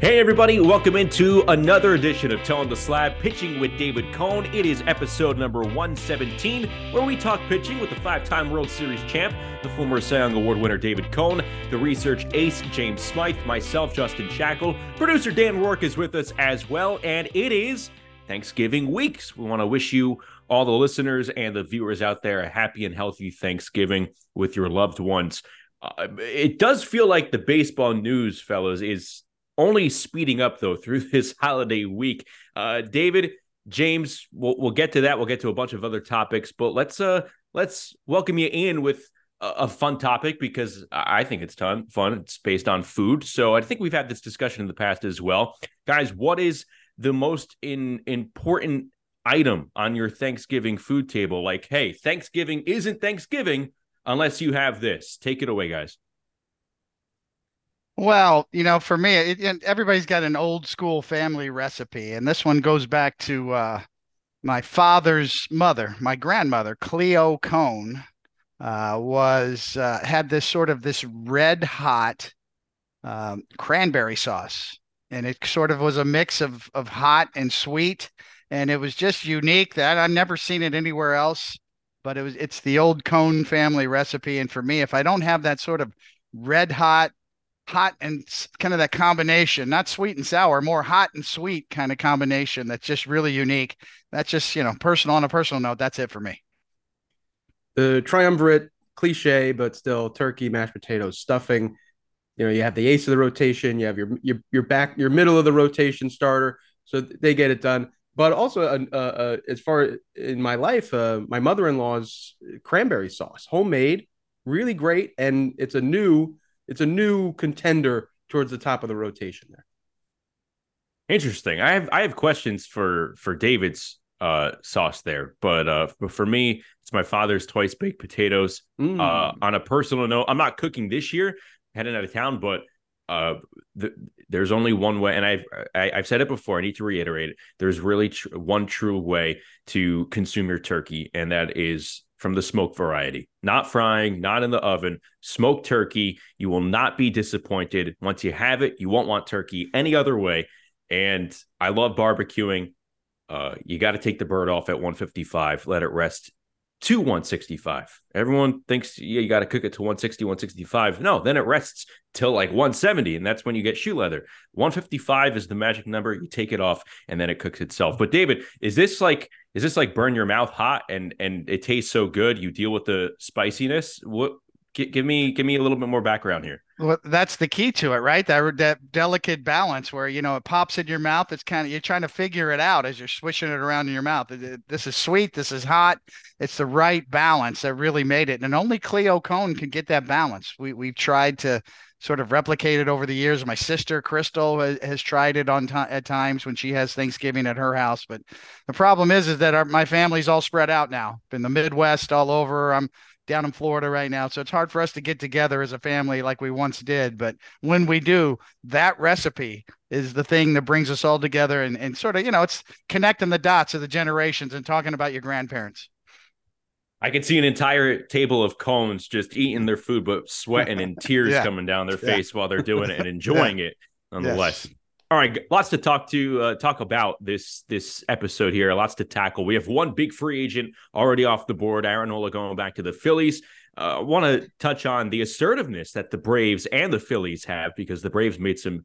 Hey, everybody, welcome into another edition of Toeing the Slab Pitching with David Cone. It is episode number 117, where we talk pitching with the five time World Series champ, the former Cy Young Award winner David Cone, the research ace James Smythe, myself, Justin Shackil, producer Dan Rourke is with us as well, and it is Thanksgiving weeks. We want to wish you, all the listeners and the viewers out there, a happy and healthy Thanksgiving with your loved ones. Uh, it does feel like the baseball news, fellas, is only speeding up though through this holiday week. Uh, David, James, we'll, we'll get to that. We'll get to a bunch of other topics, but let's uh let's welcome you in with a, a fun topic because I think it's ton fun. It's based on food, so I think we've had this discussion in the past as well, guys. What is the most in important item on your Thanksgiving food table? Like, hey, Thanksgiving isn't Thanksgiving unless you have this. Take it away, guys. Well, you know, for me, it, everybody's got an old school family recipe, and this one goes back to uh, my father's mother, my grandmother, Cleo Cone, uh, was uh, had this sort of this red hot um, cranberry sauce, and it sort of was a mix of of hot and sweet, and it was just unique. That I've never seen it anywhere else, but it was it's the old Cone family recipe, and for me, if I don't have that sort of red hot hot and kind of that combination, not sweet and sour, more hot and sweet kind of combination that's just really unique. That's just, you know, personal on a personal note. That's it for me. The triumvirate cliche, but still turkey, mashed potatoes, stuffing. You know, you have the ace of the rotation, you have your your your back, your middle of the rotation starter, so they get it done. But also, uh, uh, as far in my life, uh, my mother-in-law's cranberry sauce, homemade, really great, and it's a new it's a new contender towards the top of the rotation there. Interesting. I have I have questions for for David's uh sauce there, but uh but for me, it's my father's twice baked potatoes. Mm. Uh on a personal note, I'm not cooking this year, heading out of town, but uh the, there's only one way and I've I, have i have said it before i need to reiterate it there's really tr- one true way to consume your turkey and that is from the smoke variety, not frying, not in the oven, smoked turkey. You will not be disappointed. Once you have it, you won't want turkey any other way. And I love barbecuing. Uh, you got to take the bird off at 155, let it rest to 165. Everyone thinks yeah, you got to cook it to 160, 165. No, then it rests till like 170, and that's when you get shoe leather. 155 is the magic number. You take it off, and then it cooks itself. But David, is this like is this like burn your mouth hot and and it tastes so good? You deal with the spiciness. What give me give me a little bit more background here. Well, that's the key to it, right? That that delicate balance where you know it pops in your mouth. It's kind of you're trying to figure it out as you're swishing it around in your mouth. This is sweet. This is hot. It's the right balance that really made it, and only Cleo Cone can get that balance. We we've tried to sort of replicate it over the years. My sister Crystal has, has tried it on t- at times when she has Thanksgiving at her house. But the problem is, is that our, my family's all spread out now in the Midwest, all over. I'm down in Florida right now. So it's hard for us to get together as a family like we once did. But when we do, that recipe is the thing that brings us all together and, and sort of, you know, it's connecting the dots of the generations and talking about your grandparents. I can see an entire table of cones just eating their food, but sweating and tears yeah. coming down their face yeah. while they're doing it and enjoying yeah. it nonetheless. Yes. All right, lots to talk to uh, talk about this this episode here. Lots to tackle. We have one big free agent already off the board. Aaron Nola going back to the Phillies. I uh, want to touch on the assertiveness that the Braves and the Phillies have because the Braves made some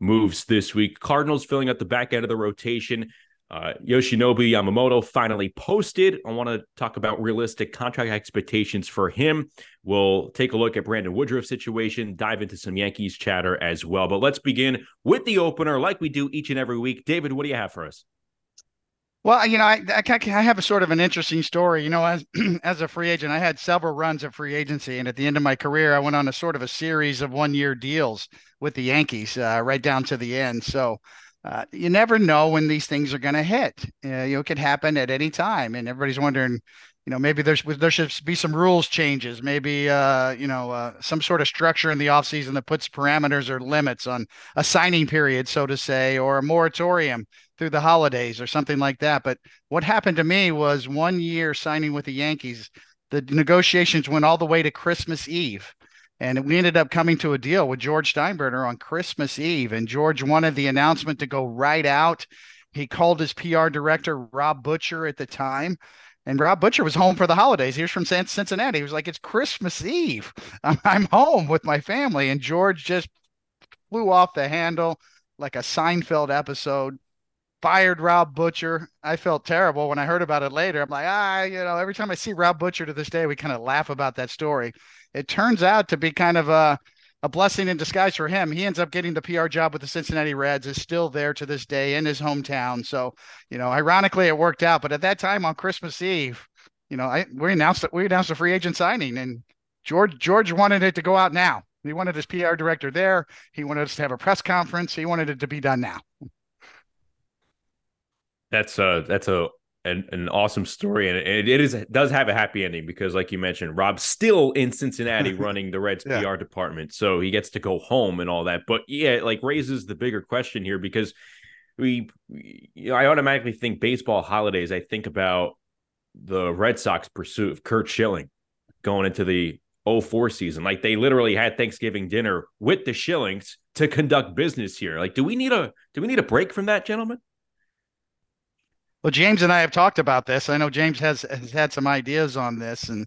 moves this week. Cardinals filling up the back end of the rotation. Uh, Yoshinobu Yamamoto finally posted. I want to talk about realistic contract expectations for him. We'll take a look at Brandon Woodruff's situation, dive into some Yankees chatter as well. But let's begin with the opener, like we do each and every week. David, what do you have for us? Well, you know, I, I, I have a sort of an interesting story. You know, as as a free agent, I had several runs of free agency, and at the end of my career, I went on a sort of a series of one year deals with the Yankees, uh, right down to the end. So uh, you never know when these things are going to hit. Uh, you know, it could happen at any time. And everybody's wondering, you know, maybe there's there should be some rules changes, maybe uh, you know, uh, some sort of structure in the offseason that puts parameters or limits on a signing period, so to say, or a moratorium through the holidays or something like that. But what happened to me was one year signing with the Yankees, the negotiations went all the way to Christmas Eve. And we ended up coming to a deal with George Steinbrenner on Christmas Eve. And George wanted the announcement to go right out. He called his PR director, Rob Butcher, at the time. And Rob Butcher was home for the holidays. He was from Cincinnati. He was like, It's Christmas Eve. I'm home with my family. And George just flew off the handle like a Seinfeld episode fired Rob Butcher. I felt terrible when I heard about it later. I'm like, ah, you know, every time I see Rob Butcher to this day, we kind of laugh about that story. It turns out to be kind of a a blessing in disguise for him. He ends up getting the PR job with the Cincinnati Reds, is still there to this day in his hometown. So, you know, ironically, it worked out. But at that time on Christmas Eve, you know, I we announced that we announced a free agent signing, and George George wanted it to go out now. He wanted his PR director there. He wanted us to have a press conference. He wanted it to be done now. That's uh that's a an, an awesome story and it, it is it does have a happy ending because like you mentioned Rob's still in Cincinnati running the Reds yeah. PR department so he gets to go home and all that but yeah it like raises the bigger question here because we you know I automatically think baseball holidays I think about the Red Sox pursuit of Curt Schilling going into the 04 season. Like they literally had Thanksgiving dinner with the Schillings to conduct business here. Like do we need a do we need a break from that gentlemen well, James and I have talked about this. I know James has has had some ideas on this, and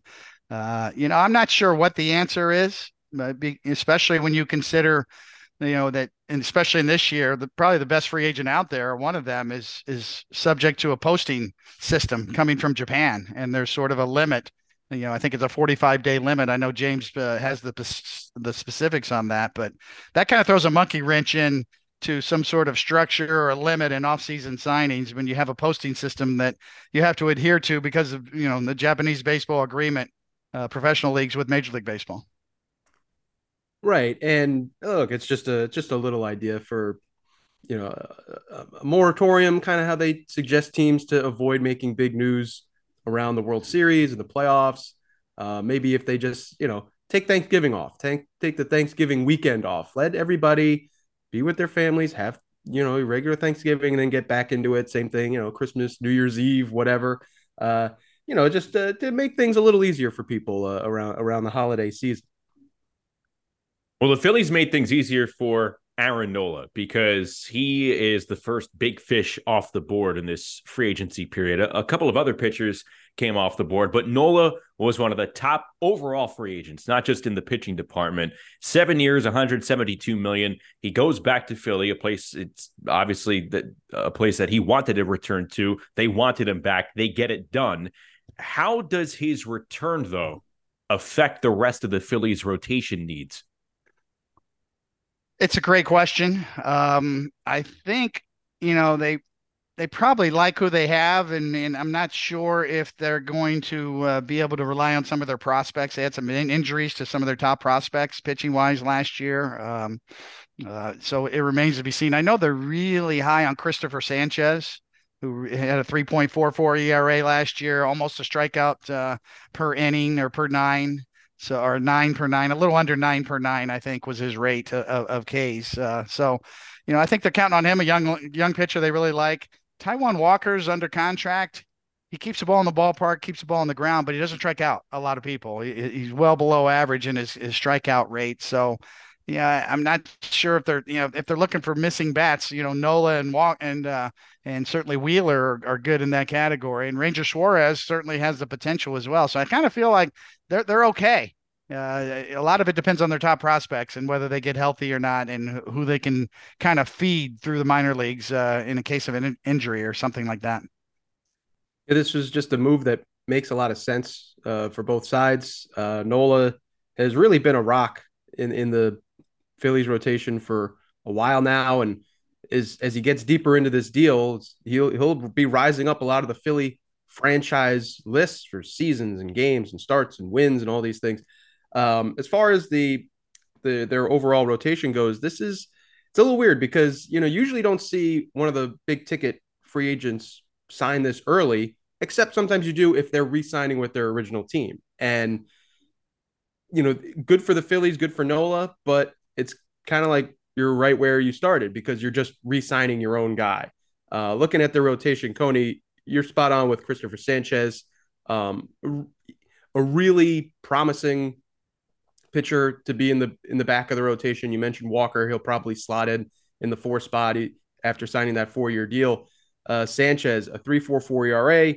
uh, you know, I'm not sure what the answer is, especially when you consider, you know, that, and especially in this year, the probably the best free agent out there, one of them is is subject to a posting system coming from Japan, and there's sort of a limit. You know, I think it's a 45 day limit. I know James uh, has the the specifics on that, but that kind of throws a monkey wrench in to some sort of structure or a limit in off-season signings when you have a posting system that you have to adhere to because of you know the Japanese baseball agreement, uh, professional leagues with Major League Baseball. Right, and look, it's just a just a little idea for you know a, a moratorium, kind of how they suggest teams to avoid making big news around the World Series and the playoffs. Uh, maybe if they just you know take Thanksgiving off, take take the Thanksgiving weekend off, let everybody be with their families, have you know regular Thanksgiving, and then get back into it. Same thing, you know, Christmas, New Year's Eve, whatever. Uh, you know, just uh, to make things a little easier for people uh, around around the holiday season. Well, the Phillies made things easier for Aaron Nola because he is the first big fish off the board in this free agency period. A, a couple of other pitchers came off the board, but Nola was one of the top overall free agents, not just in the pitching department. Seven years, 172 million. He goes back to Philly, a place it's obviously that a place that he wanted to return to. They wanted him back. They get it done. How does his return though affect the rest of the Phillies' rotation needs? It's a great question. Um, I think you know they they probably like who they have, and, and I'm not sure if they're going to uh, be able to rely on some of their prospects. They had some in- injuries to some of their top prospects pitching wise last year. Um, uh, so it remains to be seen. I know they're really high on Christopher Sanchez, who had a 3.44 ERA last year, almost a strikeout uh, per inning or per nine. So, or nine per nine, a little under nine per nine, I think was his rate of, of Ks. Uh, so, you know, I think they're counting on him, a young young pitcher they really like. Taijuan Walker's under contract. He keeps the ball in the ballpark, keeps the ball on the ground, but he doesn't strike out a lot of people. He, he's well below average in his, his strikeout rate. So, yeah, I'm not sure if they're you know if they're looking for missing bats. You know, Nola and Walk and uh, and certainly Wheeler are, are, good in that category, and Ranger Suarez certainly has the potential as well. So I kind of feel like they're they're okay. Uh, a lot of it depends on their top prospects and whether they get healthy or not, and who they can kind of feed through the minor leagues uh, in a case of an injury or something like that. Yeah, this was just a move that makes a lot of sense uh, for both sides. Uh, Nola has really been a rock in in the Phillies rotation for a while now, and is as he gets deeper into this deal, he'll he'll be rising up a lot of the Philly franchise lists for seasons and games and starts and wins and all these things. Um, as far as the the their overall rotation goes, this is it's a little weird because you know usually don't see one of the big ticket free agents sign this early. except sometimes you do if they're re-signing with their original team. And you know, good for the Phillies, good for Nola, but it's kind of like you're right where you started because you're just re-signing your own guy. Uh, looking at the rotation, Coney, you're spot on with Christopher Sanchez. Um, a really promising pitcher to be in the in the back of the rotation. You mentioned Walker; he'll probably slot in in the four spot after signing that four year deal. Uh, Sanchez, a 3.44 ERA,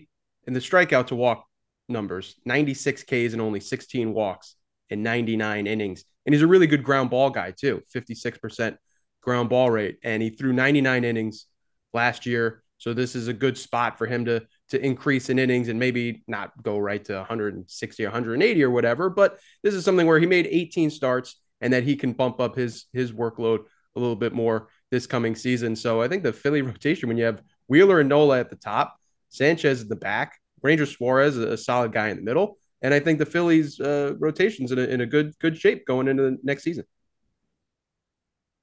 and the strikeout to walk numbers: 96 Ks and only 16 walks in 99 innings. And he's a really good ground ball guy too, 56% ground ball rate, and he threw 99 innings last year. So this is a good spot for him to to increase in innings and maybe not go right to 160 180 or whatever. But this is something where he made 18 starts and that he can bump up his his workload a little bit more this coming season. So i think the philly rotation when you have wheeler and nola at the top sanchez in the back ranger suarez a solid guy in the middle and i think the phillies uh, rotations in a, in a good good shape going into the next season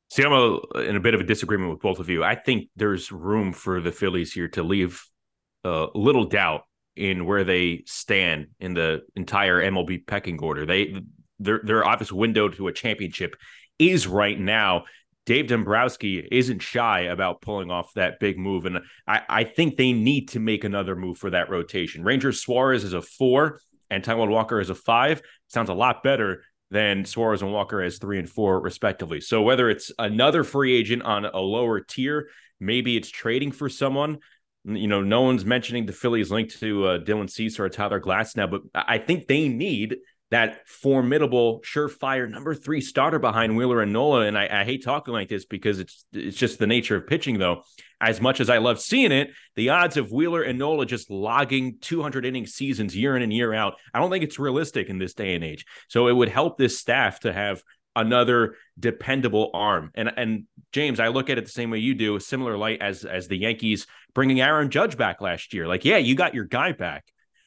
See, I'm a, in a bit of a disagreement with both of you. I think there's room for the Phillies here to leave uh, little doubt in where they stand in the entire MLB pecking order. They their their obvious window to a championship is right now. Dave Dombrowski isn't shy about pulling off that big move, and I, I think they need to make another move for that rotation. Ranger Suarez is a four, and Taijuan Walker is a five. Sounds a lot better than Suarez and Walker as three and four, respectively. So whether it's another free agent on a lower tier, maybe it's trading for someone you know, no one's mentioning the Phillies linked to uh, Dylan Cease or Tyler Glasnow, but I think they need that formidable, surefire number three starter behind Wheeler and Nola. And I, I, hate talking like this because it's it's just the nature of pitching, though. As much as I love seeing it, the odds of Wheeler and Nola just logging 200 inning seasons year in and year out, I don't think it's realistic in this day and age. So it would help this staff to have another dependable arm. And and James, I look at it the same way you do, a similar light as as the Yankees bringing Aaron Judge back last year. Like, yeah, you got your guy back,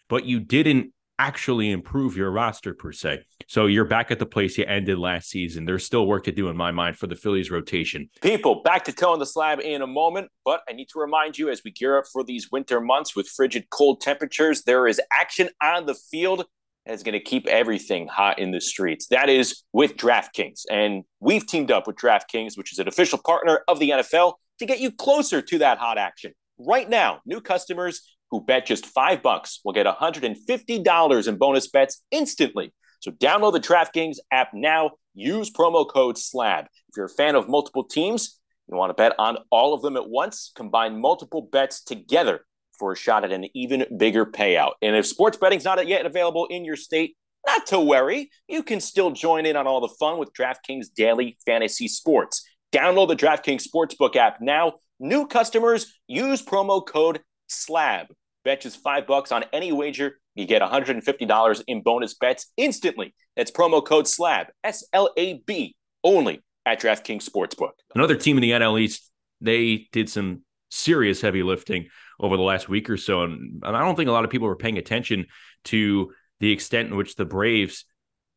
but you didn't actually improve your roster per se. So you're back at the place you ended last season. There's still work to do in my mind for the Phillies rotation. People, back to Toeing the Slab in a moment, but I need to remind you as we gear up for these winter months with frigid cold temperatures, there is action on the field that's going to keep everything hot in the streets. That is with DraftKings. And we've teamed up with DraftKings, which is an official partner of the NFL, to get you closer to that hot action. Right now, new customers who bet just five bucks will get $150 in bonus bets instantly. So download the DraftKings app now. Use promo code SLAB. If you're a fan of multiple teams, you want to bet on all of them at once, combine multiple bets together for a shot at an even bigger payout. And if sports betting's not yet available in your state, not to worry. You can still join in on all the fun with DraftKings Daily Fantasy Sports. Download the DraftKings Sportsbook app now. New customers use promo code SLAB. Bet just five bucks on any wager. You get $150 in bonus bets instantly. That's promo code SLAB, S L A B, only at DraftKings Sportsbook. Another team in the NL East, they did some serious heavy lifting over the last week or so. And, I don't think a lot of people were paying attention to the extent in which the Braves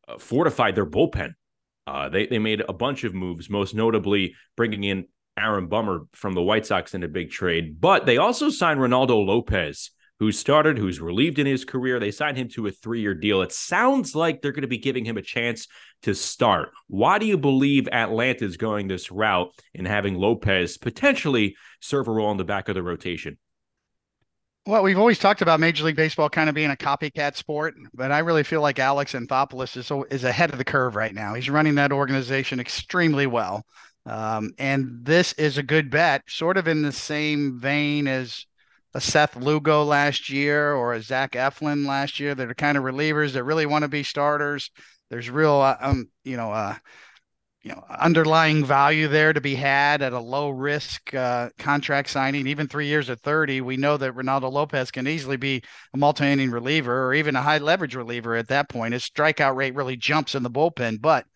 uh, fortified their bullpen. Uh, they, they made a bunch of moves, most notably bringing in Aaron Bummer from the White Sox in a big trade. But they also signed Reynaldo Lopez, who started, who's relieved in his career. They signed him to a three year deal. It sounds like they're going to be giving him a chance to start. Why do you believe Atlanta is going this route and having Lopez potentially serve a role in the back of the rotation? Well, we've always talked about Major League Baseball kind of being a copycat sport, but I really feel like Alex Anthopoulos is is ahead of the curve right now. He's running that organization extremely well, um, and this is a good bet, sort of in the same vein as a Seth Lugo last year or a Zach Eflin last year. That are kind of relievers that really want to be starters. There's real, uh, um, you know, uh, you know underlying value there to be had at a low risk uh, contract signing even three years at 30 we know that Reynaldo lopez can easily be a multi-inning reliever or even a high leverage reliever at that point his strikeout rate really jumps in the bullpen but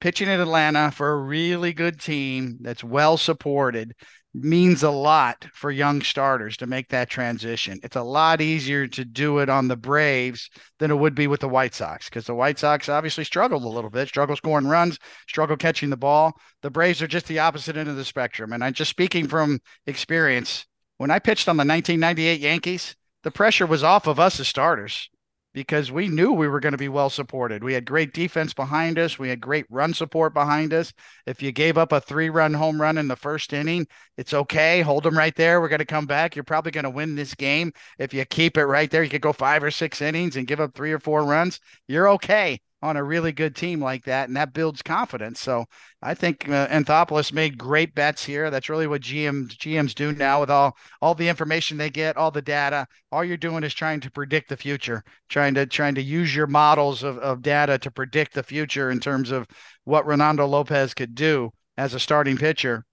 pitching in atlanta for a really good team that's well supported means a lot for young starters to make that transition. It's a lot easier to do it on the Braves than it would be with the White Sox because the White Sox obviously struggled a little bit, struggle scoring runs, struggle catching the ball. The Braves are just the opposite end of the spectrum. And I'm just speaking from experience. When I pitched on the 1998 Yankees, the pressure was off of us as starters because we knew we were going to be well supported. We had great defense behind us. We had great run support behind us. If you gave up a three run home run in the first inning, it's okay. Hold them right there. We're going to come back. You're probably going to win this game. If you keep it right there, you could go five or six innings and give up three or four runs. You're okay on a really good team like that, and that builds confidence. So I think uh, Anthopoulos made great bets here. That's really what GM GMs do now with all all the information they get, all the data. All you're doing is trying to predict the future, trying to trying to use your models of, of data to predict the future in terms of what Reynaldo Lopez could do as a starting pitcher.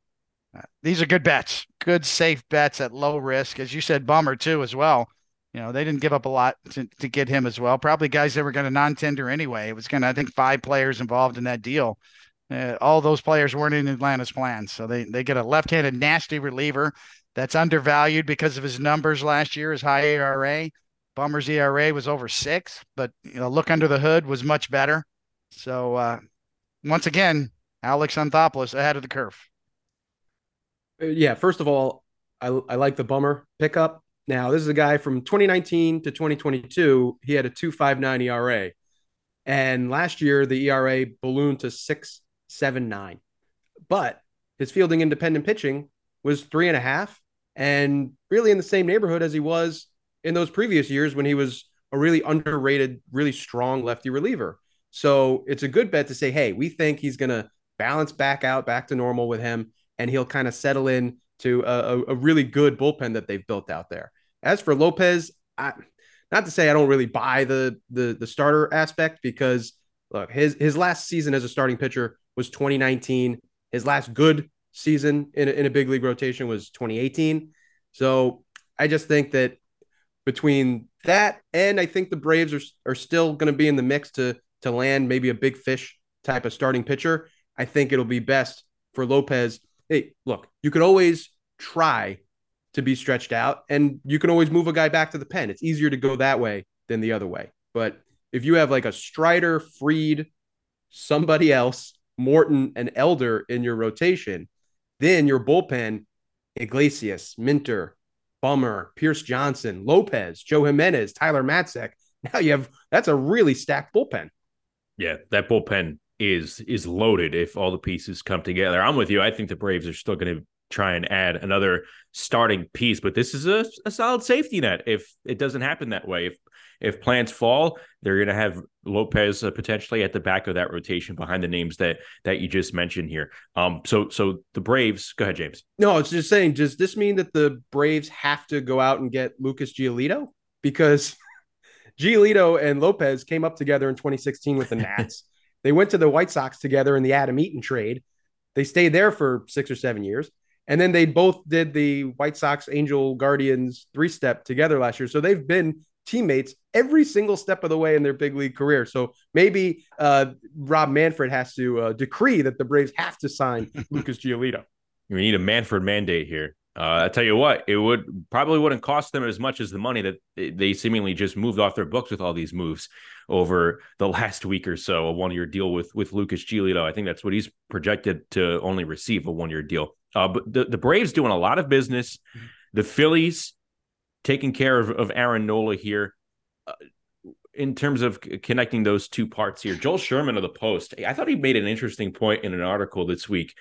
Uh, these are good bets, good safe bets at low risk, as you said, bummer too as well you know, they didn't give up a lot to, to get him as well. Probably guys that were going to non-tender anyway. It was going to, I think, five players involved in that deal. Uh, all those players weren't in Atlanta's plans, so they they get a left-handed nasty reliever that's undervalued because of his numbers last year, his high ERA. Bummer's ERA was over six, but you know, look under the hood was much better. So uh, once again, Alex Anthopoulos ahead of the curve. Uh, yeah, first of all, I, I like the Bummer pickup. Now, this is a guy from 2019 to 2022. He had a 2.59 ERA. And last year, the ERA ballooned to 6.79. But his fielding independent pitching was three and a half and really in the same neighborhood as he was in those previous years when he was a really underrated, really strong lefty reliever. So it's a good bet to say, hey, we think he's going to balance back out, back to normal with him, and he'll kind of settle in to a, a, really good bullpen that they've built out there. As for Lopez, I, not to say I don't really buy the the the starter aspect because look, his his last season as a starting pitcher was 2019. His last good season in a, in a big league rotation was 2018. So I just think that between that and I think the Braves are are still going to be in the mix to to land maybe a big fish type of starting pitcher. I think it'll be best for Lopez. Hey, look, you could always try to be stretched out. And you can always move a guy back to the pen. It's easier to go that way than the other way. But if you have like a Strider, Fried, somebody else, Morton, and Elder in your rotation, then your bullpen, Iglesias, Minter, Bummer, Pierce Johnson, Lopez, Joe Jimenez, Tyler Matzek. Now you have that's a really stacked bullpen. Yeah, that bullpen is is loaded if all the pieces come together. I'm with you. I think the Braves are still going to try and add another starting piece. But this is a, a solid safety net if it doesn't happen that way. If if plants fall, they're going to have Lopez uh, potentially at the back of that rotation behind the names that that you just mentioned here. Um, so so the Braves. Go ahead, James. No, it's just saying. Does this mean that the Braves have to go out and get Lucas Giolito because Giolito and Lopez came up together in 2016 with the Nats. they went to the White Sox together in the Adam Eaton trade. They stayed there for six or seven years. And then they both did the White Sox Angel Guardians three step together last year. So they've been teammates every single step of the way in their big league career. So maybe uh, Rob Manfred has to uh, decree that the Braves have to sign Lucas Giolito. We need a Manfred mandate here. Uh, I tell you what, it would probably wouldn't cost them as much as the money that they seemingly just moved off their books with all these moves over the last week or so. A one year deal with with Lucas Giolito. I think that's what he's projected to only receive a one year deal. Uh, but the, the Braves doing a lot of business. The Phillies taking care of, of Aaron Nola here. Uh, in terms of connecting those two parts here, Joel Sherman of the Post, I thought he made an interesting point in an article this week.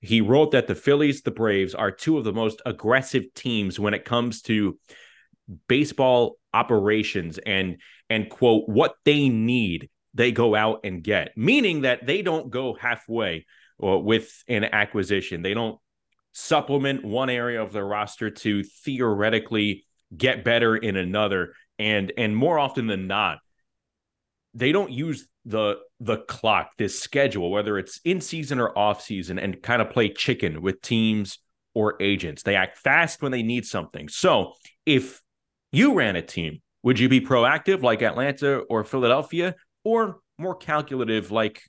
He wrote that the Phillies, the Braves are two of the most aggressive teams when it comes to baseball operations and and quote what they need they go out and get meaning that they don't go halfway uh, with an acquisition they don't supplement one area of their roster to theoretically get better in another. And and more often than not they don't use the the clock this schedule whether it's in season or off season and kind of play chicken with teams or agents. They act fast when they need something. So if you ran a team would you be proactive like atlanta or philadelphia or more calculative like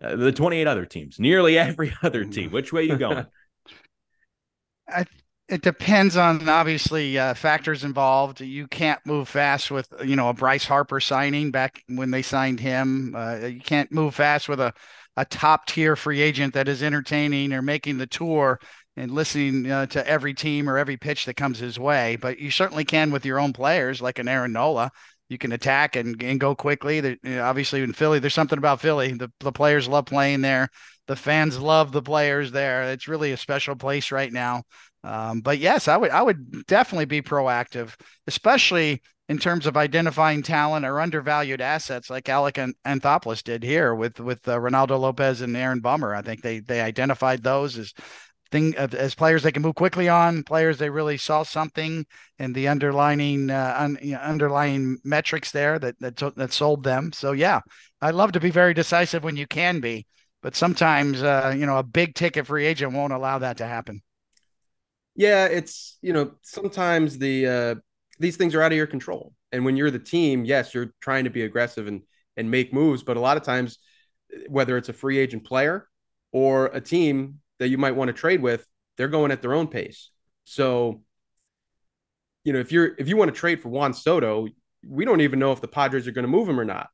uh, the 28 other teams nearly every other team? Which way are you going I, it depends on obviously uh, factors involved. You can't move fast with you know a Bryce Harper signing back when they signed him. Uh, you can't move fast with a a top tier free agent that is entertaining or making the tour and listening uh, to every team or every pitch that comes his way. But you certainly can with your own players, like an Aaron Nola. You can attack and, and go quickly. you know, obviously, in Philly, there's something about Philly. The, the players love playing there. The fans love the players there. It's really a special place right now. Um, but yes, I would I would definitely be proactive, especially in terms of identifying talent or undervalued assets like Alec and Anthopoulos did here with with uh, Reynaldo Lopez and Aaron Bummer. I think they they identified those as thing as players they can move quickly on, players they really saw something in the underlining uh, un, you know, underlying metrics there that that that sold them. So yeah, I love to be very decisive when you can be, but sometimes uh, you know a big ticket free agent won't allow that to happen. Yeah, it's you know sometimes the uh, these things are out of your control, and when you're the team, yes, you're trying to be aggressive and and make moves, but a lot of times, whether it's a free agent player or a team that you might want to trade with, they're going at their own pace. So, you know, if you're if you want to trade for Juan Soto, we don't even know if the Padres are going to move him or not.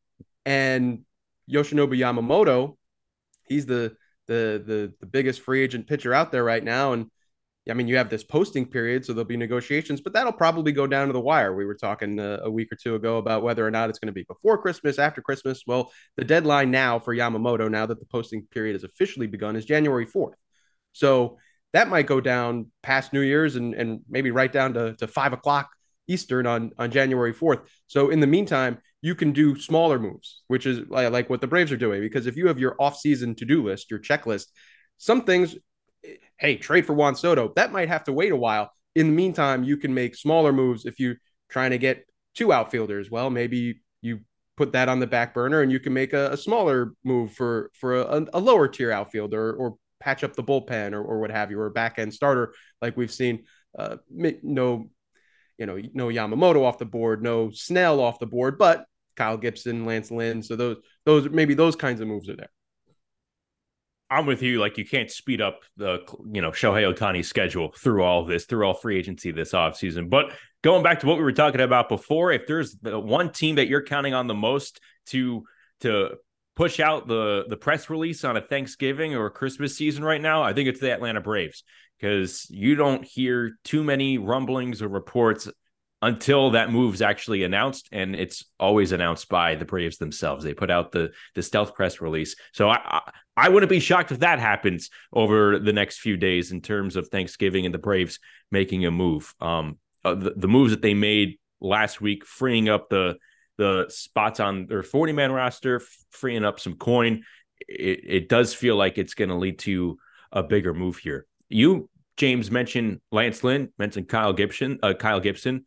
And Yoshinobu Yamamoto, he's the the the the biggest free agent pitcher out there right now, and I mean, you have this posting period, so there'll be negotiations, but that'll probably go down to the wire. We were talking uh, a week or two ago about whether or not it's going to be before Christmas, after Christmas. Well, the deadline now for Yamamoto, now that the posting period has officially begun, is January 4th. So that might go down past New Year's and, and maybe right down to, to five o'clock Eastern on, on January 4th. So in the meantime, you can do smaller moves, which is like, what the Braves are doing. Because if you have your off-season to-do list, your checklist, some things, hey, trade for Juan Soto, that might have to wait a while. In the meantime, you can make smaller moves if you're trying to get two outfielders. Well, maybe you put that on the back burner and you can make a, a smaller move for for a, a lower tier outfielder or patch up the bullpen or, or what have you, or a back end starter like we've seen. Uh, no, you know, no Yamamoto off the board, no Snell off the board, but Kyle Gibson, Lance Lynn. So those, those maybe those kinds of moves are there. I'm with you. Like you can't speed up the you know Shohei Ohtani schedule through all of this, through all free agency this offseason. But going back to what we were talking about before, if there's the one team that you're counting on the most to to push out the the press release on a Thanksgiving or a Christmas season right now, I think it's the Atlanta Braves because you don't hear too many rumblings or reports until that move's actually announced and it's always announced by the Braves themselves. They put out the the stealth press release. So I, I, I wouldn't be shocked if that happens over the next few days in terms of Thanksgiving and the Braves making a move. Um uh, the, the moves that they made last week freeing up the the spots on their 40 man roster, freeing up some coin. It, it does feel like it's going to lead to a bigger move here. You, James, mentioned Lance Lynn, mentioned Kyle Gibson, uh, Kyle Gibson,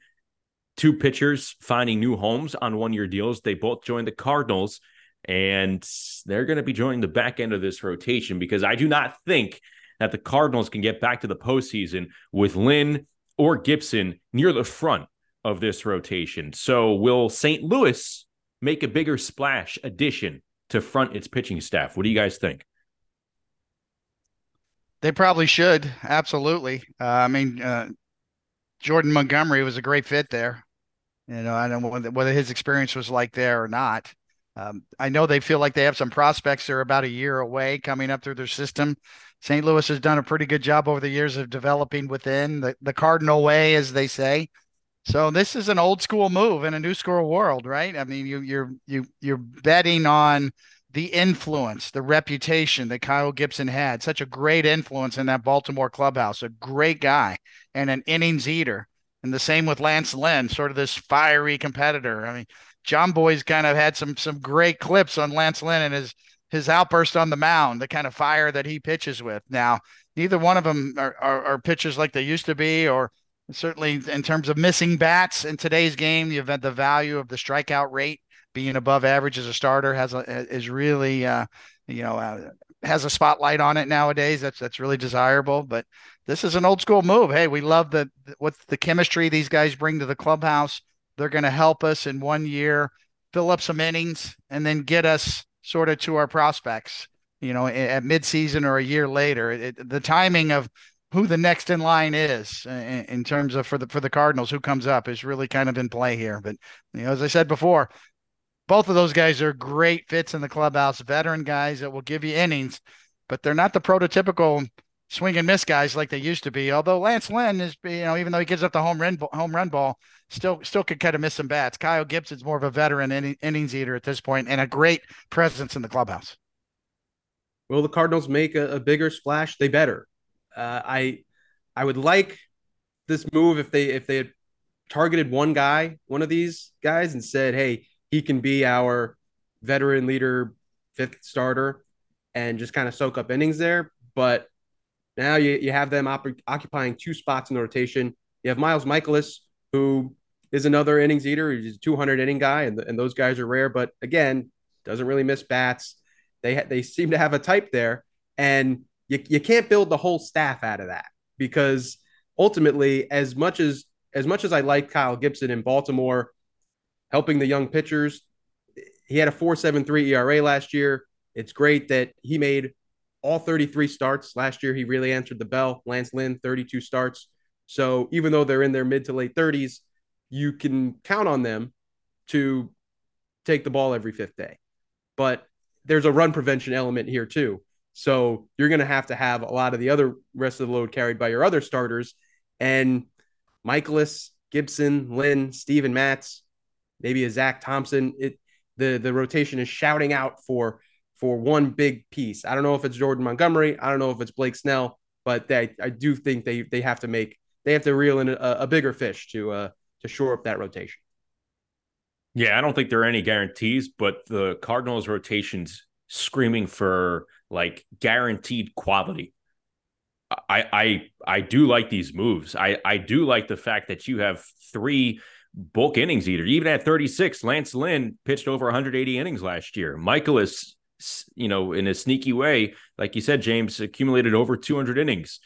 two pitchers finding new homes on one year deals. They both joined the Cardinals, and they're going to be joining the back end of this rotation because I do not think that the Cardinals can get back to the postseason with Lynn or Gibson near the front of this rotation. So will St. Louis make a bigger splash addition to front its pitching staff? What do you guys think? They probably should. Absolutely. Uh, I mean, uh, Jordan Montgomery was a great fit there. You know, I don't know whether his experience was like there or not. Um, I know they feel like they have some prospects. They're about a year away coming up through their system. St. Louis has done a pretty good job over the years of developing within the, the Cardinal way, as they say. So this is an old school move in a new school world, right? I mean, you you're you you're betting on the influence, the reputation that Kyle Gibson had. Such a great influence in that Baltimore clubhouse. A great guy and an innings eater. And the same with Lance Lynn, sort of this fiery competitor. I mean, Jomboy's kind of had some some great clips on Lance Lynn and his his outburst on the mound, the kind of fire that he pitches with. Now, neither one of them are, are, are pitchers like they used to be, or certainly in terms of missing bats in today's game, you've had the value of the strikeout rate being above average as a starter has a, is really uh, you know uh, has a spotlight on it nowadays. That's that's really desirable. But this is an old school move. Hey, we love the what the chemistry these guys bring to the clubhouse. They're going to help us in one year fill up some innings and then get us sort of to our prospects. You know, at midseason or a year later, it, the timing of who the next in line is uh, in, in, terms of for the for the Cardinals who comes up is really kind of in play here. But you know, as I said before, both of those guys are great fits in the clubhouse, veteran guys that will give you innings, but they're not the prototypical swing and miss guys like they used to be. Although Lance Lynn is, you know, even though he gives up the home run home run ball, still still could kind of miss some bats. Kyle Gibson's more of a veteran innings eater at this point and a great presence in the clubhouse. Will the Cardinals make a, a bigger splash? They better. Uh, I I would like this move if they if they had targeted one guy, one of these guys, and said, "Hey, he can be our veteran leader, fifth starter, and just kind of soak up innings there." But now you, you have them op- occupying two spots in the rotation. You have Miles Mikolas, who is another innings eater. He's a 200 inning guy, and, and those guys are rare. But again, doesn't really miss bats. They ha- they seem to have a type there, and you, you can't build the whole staff out of that because ultimately, as much as as much as I like Kyle Gibson in Baltimore, helping the young pitchers, he had a 4.73 ERA last year. It's great that he made all 33 starts last year. He really answered the bell. Lance Lynn, 32 starts. So even though they're in their mid to late 30s, you can count on them to take the ball every fifth day. But there's a run prevention element here too. So you're going to have to have a lot of the other rest of the load carried by your other starters. And Mikolas, Gibson, Lynn, Steven Matz, maybe a Zach Thompson. It the the rotation is shouting out for for one big piece. I don't know if it's Jordan Montgomery. I don't know if it's Blake Snell, but they, I do think they they have to make they have to reel in a, a bigger fish to uh to shore up that rotation. Yeah, I don't think there are any guarantees, but the Cardinals rotations screaming for like guaranteed quality. I I I do like these moves. I I do like the fact that you have three bulk innings eater. Even at 36, Lance Lynn pitched over 180 innings last year. Mikolas you know, in a sneaky way, like you said, James accumulated over 200 innings.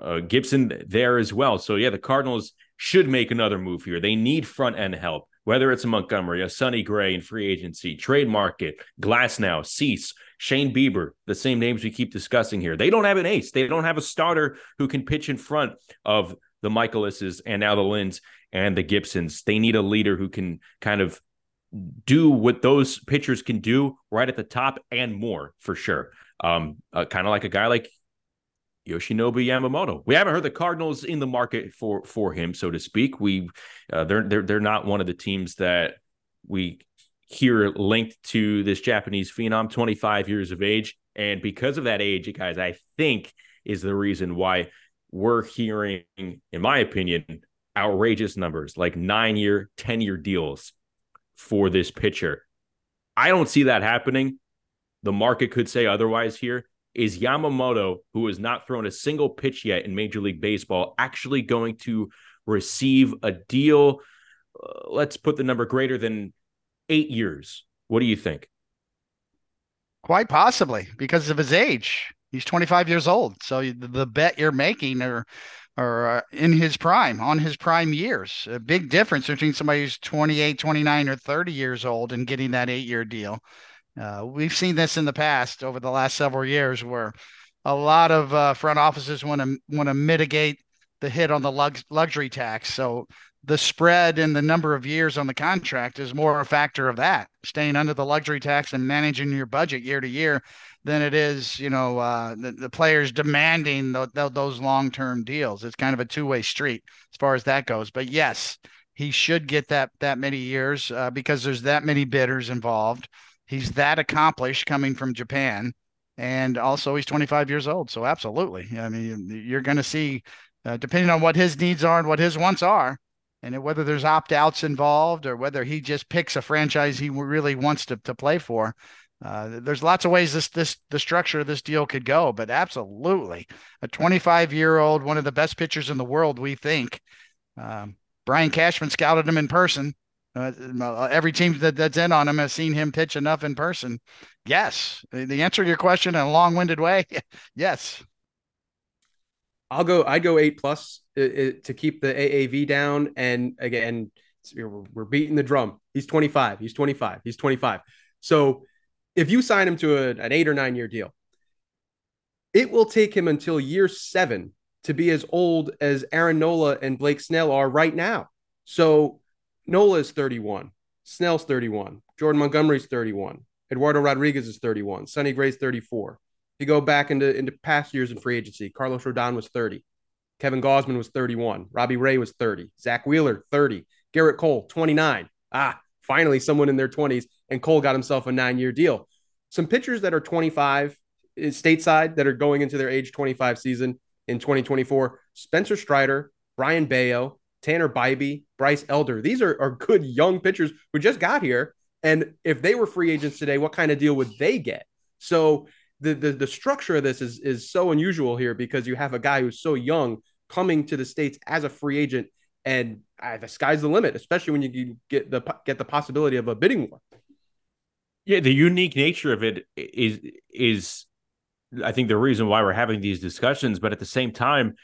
Uh, Gibson there as well. So yeah, the Cardinals should make another move here. They need front end help, whether it's a Montgomery, a Sonny Gray in free agency, trade market, Glasnow, Cease, Shane Bieber, the same names we keep discussing here. They don't have an ace. They don't have a starter who can pitch in front of the Mikolases and now the Lynns and the Gibsons. They need a leader who can kind of do what those pitchers can do right at the top and more for sure. Um, uh, kind of like a guy like Yoshinobu Yamamoto. We haven't heard the Cardinals in the market for for him, so to speak. We uh, they're they're they're not one of the teams that we hear linked to this Japanese phenom, 25 years of age, and because of that age, guys, I think is the reason why we're hearing, in my opinion, outrageous numbers like nine year, 10 year deals for this pitcher. I don't see that happening. The market could say otherwise here. Is Yamamoto, who has not thrown a single pitch yet in Major League Baseball, actually going to receive a deal? Uh, let's put the number greater than eight years. What do you think? Quite possibly because of his age. He's 25 years old. So the bet you're making or or uh, in his prime, on his prime years. A big difference between somebody who's 28, 29, or 30 years old and getting that eight year deal. Uh, we've seen this in the past over the last several years where a lot of uh, front offices want to want to mitigate the hit on the lux- luxury tax. So the spread and the number of years on the contract is more a factor of that, staying under the luxury tax and managing your budget year to year than it is, you know, uh, the, the players demanding the, the, those long term deals. It's kind of a two way street as far as that goes. But yes, he should get that that many years uh, because there's that many bidders involved. He's that accomplished coming from Japan, and also he's 25 years old. So absolutely, I mean, you're going to see, uh, depending on what his needs are and what his wants are, and whether there's opt outs involved or whether he just picks a franchise he really wants to, to play for, uh, there's lots of ways this this the structure of this deal could go, but absolutely a 25 year old, one of the best pitchers in the world, we think. Um, Brian Cashman scouted him in person. Uh, uh, every team that, that's in on him has seen him pitch enough in person. Yes, the answer to your question in a long winded way, yes. I'll go. I'd go eight plus uh, uh, to keep the AAV down. And again, we're beating the drum. He's 25. He's 25. He's 25. So if you sign him to a, an eight or nine year deal, it will take him until year seven to be as old as Aaron Nola and Blake Snell are right now. So Nola is 31. Snell's 31. Jordan Montgomery's 31. Eduardo Rodriguez is 31. Sonny Gray's 34. You go back into, into past years in free agency. Carlos Rodon was 30. Kevin Gausman was 31. Robbie Ray was 30. Zack Wheeler, 30. Gerrit Cole, 29. Ah, finally someone in their 20s. And Cole got himself a nine year deal. Some pitchers that are 25 stateside that are going into their age 25 season in 2024 Spencer Strider, Brayan Bello, Tanner Bibee, Bryce Elder. These are, are good young pitchers who just got here. And if they were free agents today, what kind of deal would they get? So the, the, the structure of this is, is so unusual here because you have a guy who's so young coming to the States as a free agent. And uh, the sky's the limit, especially when you get the get the possibility of a bidding war. Yeah, the unique nature of it is is I think the reason why we're having these discussions, but at the same time,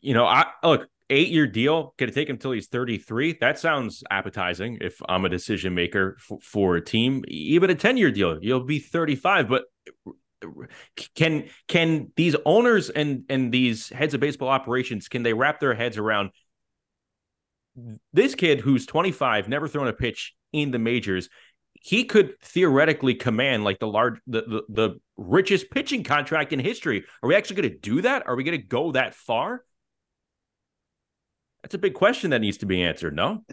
you know, I look, eight year deal, going to take him until he's 33. That sounds appetizing if I'm a decision maker f- for a team. Even a 10 year deal, you'll be 35. But can can these owners and and these heads of baseball operations can they wrap their heads around this kid who's 25 never thrown a pitch in the majors he could theoretically command like the large the, the, the richest pitching contract in history? Are we actually going to do that? Are we going to go that far? That's a big question that needs to be answered no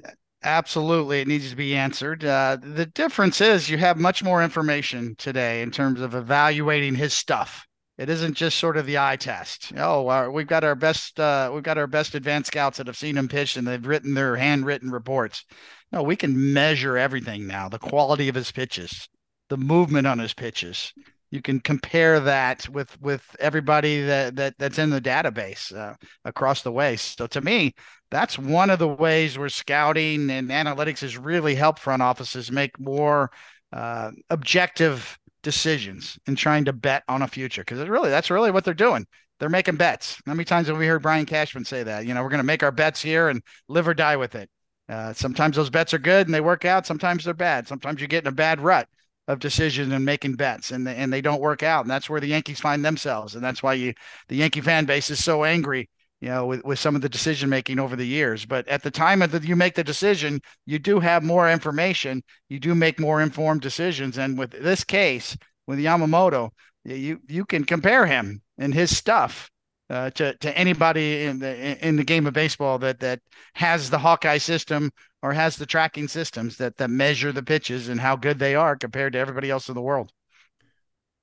absolutely it needs to be answered uh, the difference is you have much more information today in terms of evaluating his stuff it isn't just sort of the eye test. Oh, uh, we've got our best uh, we've got our best advanced scouts that have seen him pitch and they've written their handwritten reports. No, we can measure everything now. The quality of his pitches, the movement on his pitches. You can compare that with with everybody that, that that's in the database uh, across the way. So to me, that's one of the ways where scouting and analytics has really helped front offices make more uh, objective decisions and trying to bet on a future because really that's really what they're doing. They're making bets. How many times have we heard Brian Cashman say that? You know, we're going to make our bets here and live or die with it. Uh, sometimes those bets are good and they work out. Sometimes they're bad. Sometimes you get in a bad rut of decisions and making bets and they, and they don't work out. And that's where the Yankees find themselves. And that's why you the Yankee fan base is so angry you know, with, with some of the decision making over the years. But at the time the, you make the decision, you do have more information. You do make more informed decisions. And with this case, with Yamamoto, you you can compare him and his stuff uh, to to anybody in the in the game of baseball that that has the Hawkeye system or has the tracking systems that that measure the pitches and how good they are compared to everybody else in the world.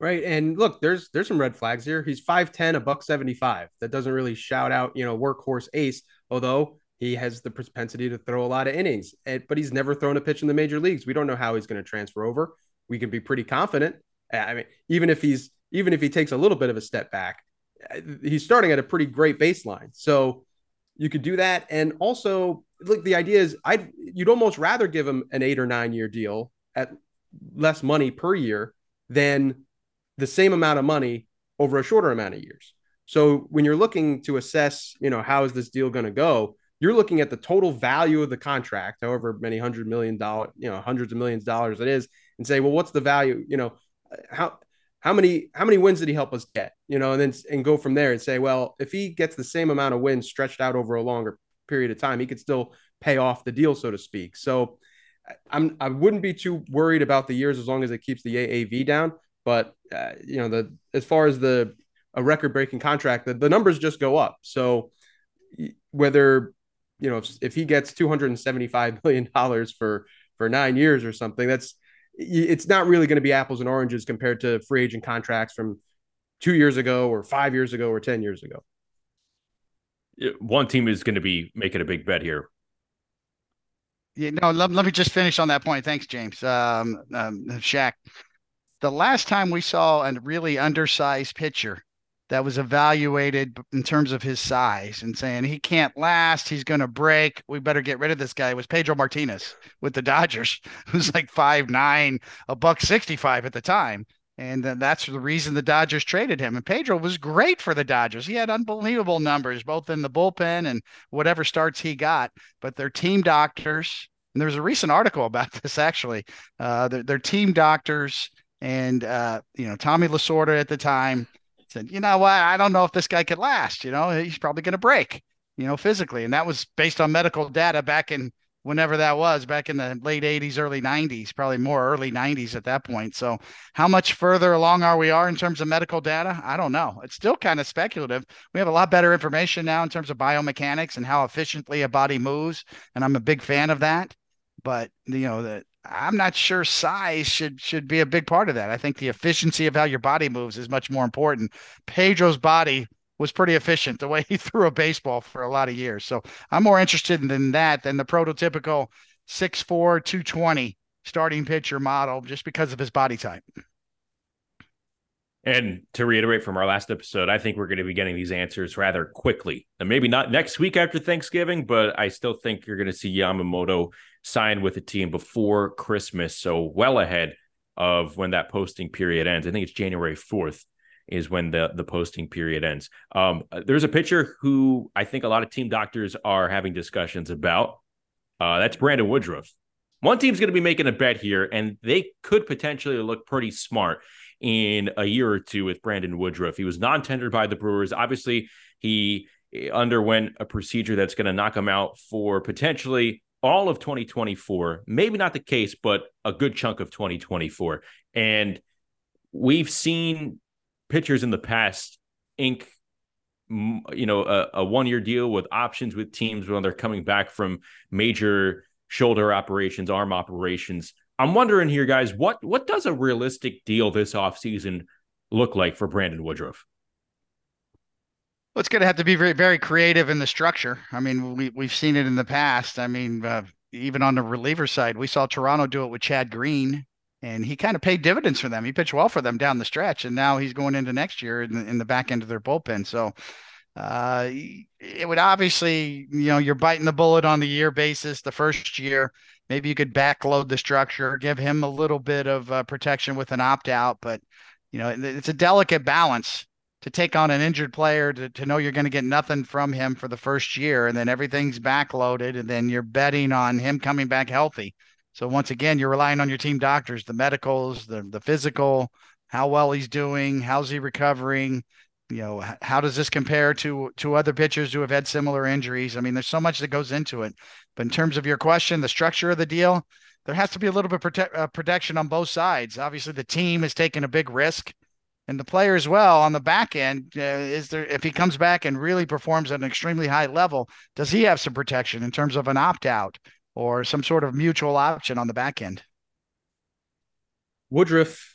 Right. And look, there's there's some red flags here. He's 5'10, a buck 75. That doesn't really shout out, you know, workhorse ace, although he has the propensity to throw a lot of innings. But he's never thrown a pitch in the major leagues. We don't know how he's going to transfer over. We can be pretty confident. I mean, even if he's even if he takes a little bit of a step back, eh, he's starting at a pretty great baseline. So you could do that. And also, look, the idea is I'd you'd almost rather give him an eight or nine year deal at less money per year than the same amount of money over a shorter amount of years. So when you're looking to assess, you know, how is this deal going to go, you're looking at the total value of the contract, however many hundred million dollar, you know, hundreds of millions of dollars it is, and say, well, what's the value? You know, uh, how how many how many wins did he help us get? You know, and then and go from there and say, well, if he gets the same amount of wins stretched out over a longer period of time, he could still pay off the deal, so to speak. So I'm I wouldn't be too worried about the years as long as it keeps the AAV down. But uh, you know, the as far as the a record breaking contract, the, the numbers just go up. So whether you know if, if he gets 275 million dollars for for nine years or something, that's it's not really going to be apples and oranges compared to free agent contracts from two years ago or five years ago or 10 years ago. One team is going to be making a big bet here. Yeah, no, let, let me just finish on that point. Thanks, James. Um, um, Shaq the last time we saw a really undersized pitcher that was evaluated in terms of his size and saying he can't last, he's going to break, we better get rid of this guy was Pedro Martinez with the Dodgers, who's like five nine, a buck 65 at the time. And that's the reason the Dodgers traded him. And Pedro was great for the Dodgers. He had unbelievable numbers, both in the bullpen and whatever starts he got. But their team doctors, and there was a recent article about this actually, uh, their, their team doctors and uh, you know, Tommy Lasorda at the time said, you know what, I don't know if this guy could last. You know, he's probably going to break. You know, physically, and that was based on medical data back in whenever that was back in the late 80s early 90s probably more early 90s at that point. So how much further along are we are in terms of medical data? I don't know. It's still kind of speculative. We have a lot better information now in terms of biomechanics and how efficiently a body moves and i'm a big fan of that. But you know that i'm not sure size should should be a big part of that i think the efficiency of how your body moves is much more important pedro's body was pretty efficient the way he threw a baseball for a lot of years. So I'm more interested in that than the prototypical 6'4, 220 starting pitcher model just because of his body type. And to reiterate from our last episode, I think we're going to be getting these answers rather quickly. And maybe not next week after Thanksgiving, but I still think you're going to see Yamamoto sign with the team before Christmas. So well ahead of when that posting period ends. I think it's January 4th is when the the posting period ends. Um, there's a pitcher who I think a lot of team doctors are having discussions about. Uh, that's Brandon Woodruff. One team's going to be making a bet here, and they could potentially look pretty smart in a year or two with Brandon Woodruff. He was non-tendered by the Brewers. Obviously, he eh, underwent a procedure that's going to knock him out for potentially all of 2024. Maybe not the case, but a good chunk of 2024. And we've seen pitchers in the past ink you know a, a one year deal with options with teams when they're coming back from major shoulder operations arm operations i'm wondering here guys what what does a realistic deal this offseason look like for brandon woodruff well, it's going to have to be very, very creative in the structure. I mean, we we've seen it in the past. I mean, uh, even on the reliever side, we saw Toronto do it with Chad Green and he kind of paid dividends for them. He pitched well for them down the stretch, and now he's going into next year in the, in the back end of their bullpen. So uh, it would obviously, you know, you're biting the bullet on the year basis. The first year, maybe you could backload the structure, give him a little bit of uh, protection with an opt out, but you know, it's a delicate balance to take on an injured player to, to know you're going to get nothing from him for the first year and then everything's backloaded and then you're betting on him coming back healthy so once again, you're relying on your team doctors, the medicals, the the physical, how well he's doing, how's he recovering, you know, how does this compare to to other pitchers who have had similar injuries? I mean, there's so much that goes into it. But in terms of your question, the structure of the deal, there has to be a little bit prote- uh, protection on both sides. Obviously, the team is taking a big risk, and the player as well on the back end. Uh, is there if he comes back and really performs at an extremely high level, does he have some protection in terms of an opt out? or some sort of mutual option on the back end. Woodruff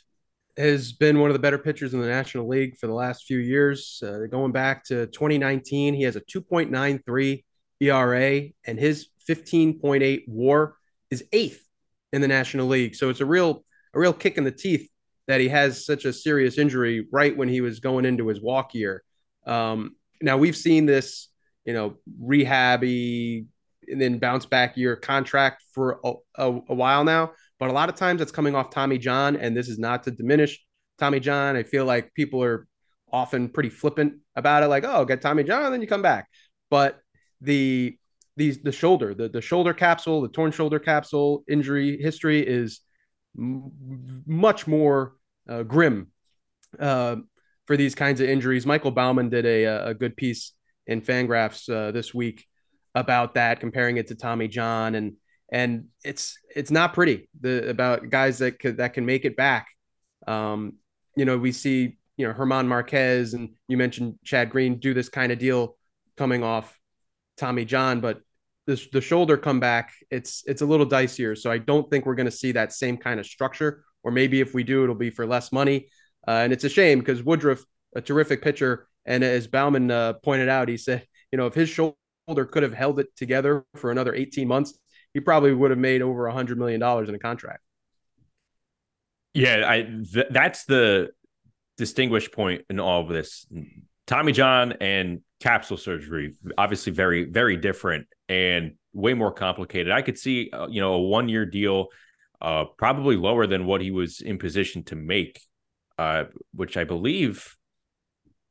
has been one of the better pitchers in the National League for the last few years. Uh, going back to 2019, he has a 2.93 ERA, and his 15.8 WAR is eighth in the National League. So it's a real a real kick in the teeth that he has such a serious injury right when he was going into his walk year. Um, now we've seen this, you know, rehabby and then bounce back year contract for a, a, a, while now. But a lot of times it's coming off Tommy John, and this is not to diminish Tommy John. I feel like people are often pretty flippant about it, like, oh, get Tommy John, then you come back. But the these the shoulder, the, the shoulder capsule, the torn shoulder capsule injury history is m- much more uh, grim uh, for these kinds of injuries. Michael Baumann did a, a good piece in Fangraphs uh, this week about that, comparing it to Tommy John, and and it's it's not pretty. The about guys that could, that can make it back. Um, you know, we see you know German Marquez and you mentioned Chad Green do this kind of deal coming off Tommy John, but this the shoulder comeback it's it's a little dicier. So I don't think we're going to see that same kind of structure. Or maybe if we do, it'll be for less money. Uh, and it's a shame because Woodruff, a terrific pitcher, and as Baumann uh, pointed out, he said, you know, if his shoulder could have held it together for another 18 months, he probably would have made over a hundred million dollars in a contract. Yeah, I th- that's the distinguished point in all of this. Tommy John and capsule surgery, obviously very, very different and way more complicated. I could see, uh, you know, a one year deal, uh, probably lower than what he was in position to make, uh, which I believe.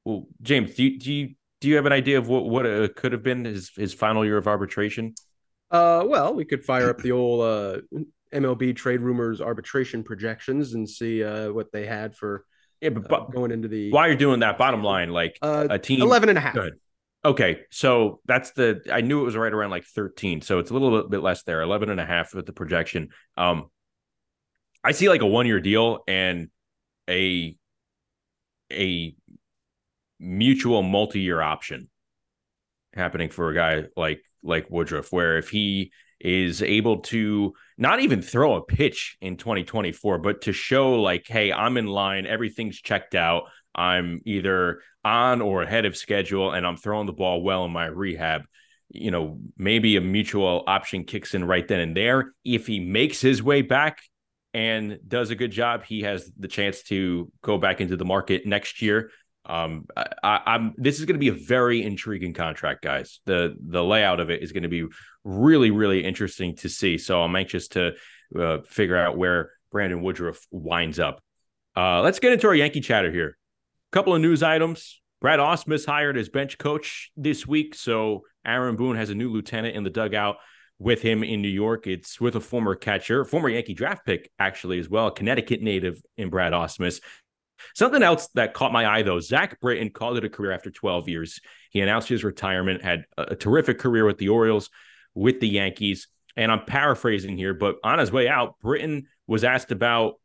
Well, James, do you, do you do you have an idea of what what it could have been his his final year of arbitration? Uh, well, we could fire up the old uh, MLB trade rumors arbitration projections and see uh, what they had for yeah, but, uh, going into the. While you're doing that, bottom line, like uh, a team 11 and a half. Good. Okay, so that's the I knew it was right around like 13. So it's a little bit less there, 11 and a half with the projection. Um I see like a one-year deal and a a mutual multi-year option happening for a guy like like Woodruff where if he is able to not even throw a pitch in 2024 but to show like hey I'm in line everything's checked out I'm either on or ahead of schedule and I'm throwing the ball well in my rehab you know maybe a mutual option kicks in right then and there. If he makes his way back and does a good job he has the chance to go back into the market next year um, I, am This is going to be a very intriguing contract, guys. the The layout of it is going to be really, really interesting to see. So I'm anxious to uh, figure out where Brandon Woodruff winds up. Uh, let's get into our Yankee chatter here. A couple of news items. Brad Ausmus hired as bench coach this week, so Aaron Boone has a new lieutenant in the dugout with him in New York. It's with a former catcher, former Yankee draft pick, actually, as well, Connecticut native in Brad Ausmus. Something else that caught my eye, though, Zack Britton called it a career after 12 years. He announced his retirement, had a, terrific career with the Orioles, with the Yankees. And I'm paraphrasing here, but on his way out, Britton was asked about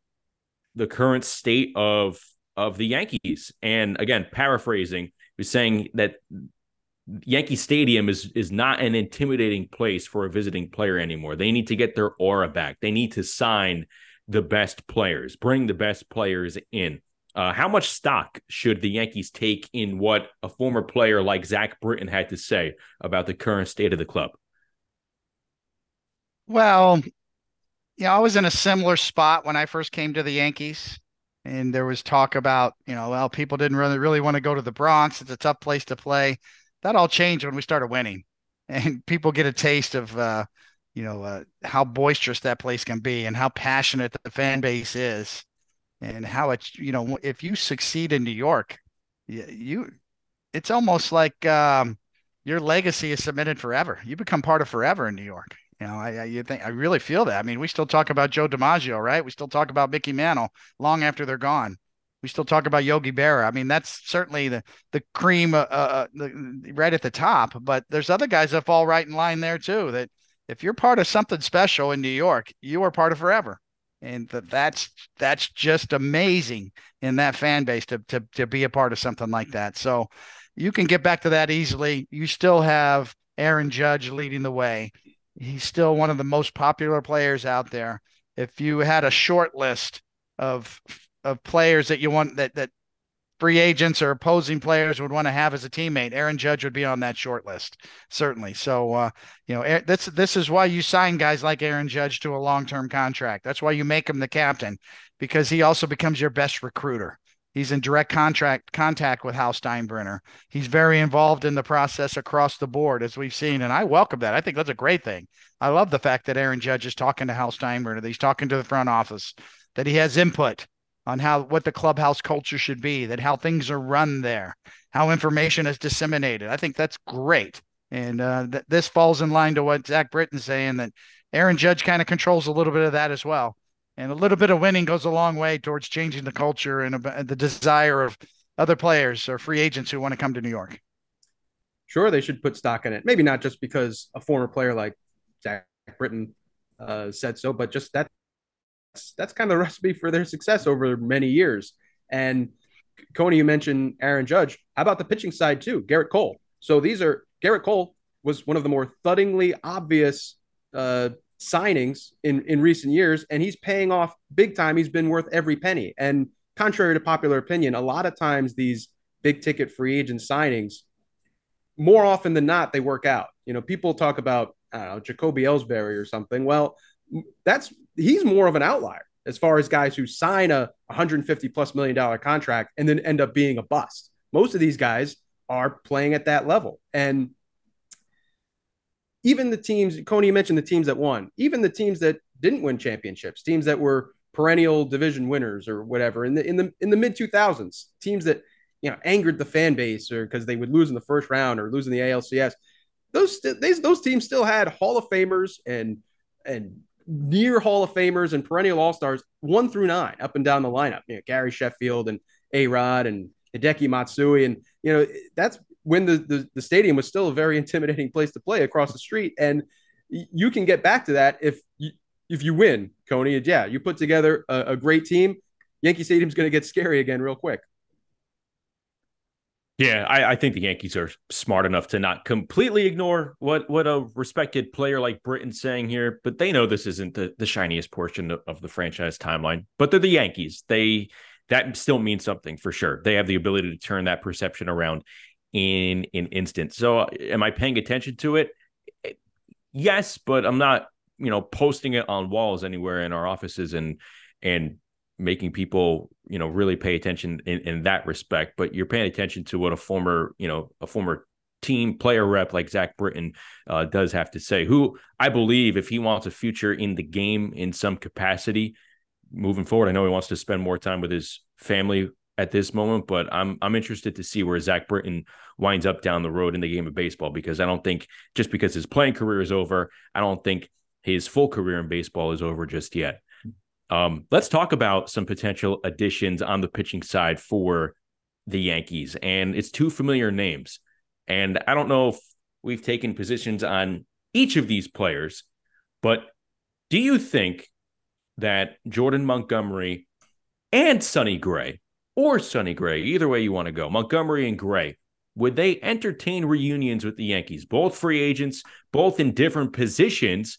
the current state of of the Yankees. And again, paraphrasing, was saying that Yankee Stadium is is not an intimidating place for a visiting player anymore. They need to get their aura back. They need to sign the best players, bring the best players in. Uh, how much stock should the Yankees take in what a former player like Zack Britton had to say about the current state of the club? Well, yeah, I was in a similar spot when I first came to the Yankees, and there was talk about, you know, well, people didn't really really want to go to the Bronx. It's a tough place to play. That all changed when we started winning, and people get a taste of, uh, you know, uh, how boisterous that place can be and how passionate the fan base is and how it's you know if you succeed in New York, you, it's almost like um, your legacy is submitted forever. You become part of forever in New York. You know, I, I you think I really feel that. I mean, we still talk about Joe DiMaggio, right? We still talk about Mickey Mantle long after they're gone. We still talk about Yogi Berra. I mean, that's certainly the the cream, uh, uh, the, right at the top. But there's other guys that fall right in line there too. That if you're part of something special in New York, you are part of forever and that that's that's just amazing in that fan base to, to to be a part of something like that. So you can get back to that easily. You still have Aaron Judge leading the way. He's still one of the most popular players out there. If you had a short list of of players that you want that that free agents or opposing players would want to have as a teammate. Aaron Judge would be on that short list, certainly. So, uh, you know, this this is why you sign guys like Aaron Judge to a long term contract. That's why you make him the captain, because he also becomes your best recruiter. He's in direct contract contact with Hal Steinbrenner. He's very involved in the process across the board, as we've seen, and I welcome that. I think that's a great thing. I love the fact that Aaron Judge is talking to Hal Steinbrenner, that he's talking to the front office, that he has input on how what the clubhouse culture should be, that how things are run there, how information is disseminated. I think that's great. And uh, th- this falls in line to what Zack Britton's saying that Aaron Judge kind of controls a little bit of that as well. And a little bit of winning goes a long way towards changing the culture and uh, the desire of other players or free agents who want to come to New York. Sure, they should put stock in it. Maybe not just because a former player like Zack Britton uh, said so, but just that that's kind of the recipe for their success over many years. And Coney, you mentioned Aaron Judge. How about the pitching side too? Gerrit Cole. So these are Gerrit Cole was one of the more thuddingly obvious uh, signings in in recent years, and he's paying off big time. He's been worth every penny. And contrary to popular opinion, a lot of times these big ticket free agent signings, more often than not, they work out. You know, people talk about I don't know Jacoby Ellsbury or something. Well, that's he's more of an outlier as far as guys who sign a 150 plus million dollar contract and then end up being a bust. Most of these guys are playing at that level. And even the teams, Coney mentioned the teams that won, even the teams that didn't win championships, teams that were perennial division winners or whatever in the in the in the mid 2000s, teams that you know angered the fan base or because they would lose in the first round or lose in the ALCS. Those those those teams still had Hall of Famers and and near Hall of Famers and perennial All Stars, one through nine, up and down the lineup. You know, Gary Sheffield and A Rod and Hideki Matsui, and you know that's when the, the the stadium was still a very intimidating place to play across the street, and you can get back to that if you, if you win, Coney. Yeah, you put together a, a great team. Yankee Stadium's going to get scary again real quick. Yeah, I, I, think the Yankees are smart enough to not completely ignore what what a respected player like Britton's saying here, but they know this isn't the, the shiniest portion of, of the franchise timeline. But they're the Yankees. They that still means something for sure. They have the ability to turn that perception around in an instant. So, uh, am I paying attention to it? Yes, but I'm not, you know, posting it on walls anywhere in our offices and and making people you know really pay attention in, in that respect but you're paying attention to what a former you know a former team player rep like Zack Britton uh, does have to say who I believe if he wants a future in the game in some capacity moving forward I know he wants to spend more time with his family at this moment but I'm I'm interested to see where Zack Britton winds up down the road in the game of baseball because I don't think just because his playing career is over I don't think his full career in baseball is over just yet um, let's talk about some potential additions on the pitching side for the Yankees. And it's two familiar names. And I don't know if we've taken positions on each of these players, but do you think that Jordan Montgomery and Sonny Gray, or Sonny Gray, either way you want to go, Montgomery and Gray, would they entertain reunions with the Yankees? Both free agents, both in different positions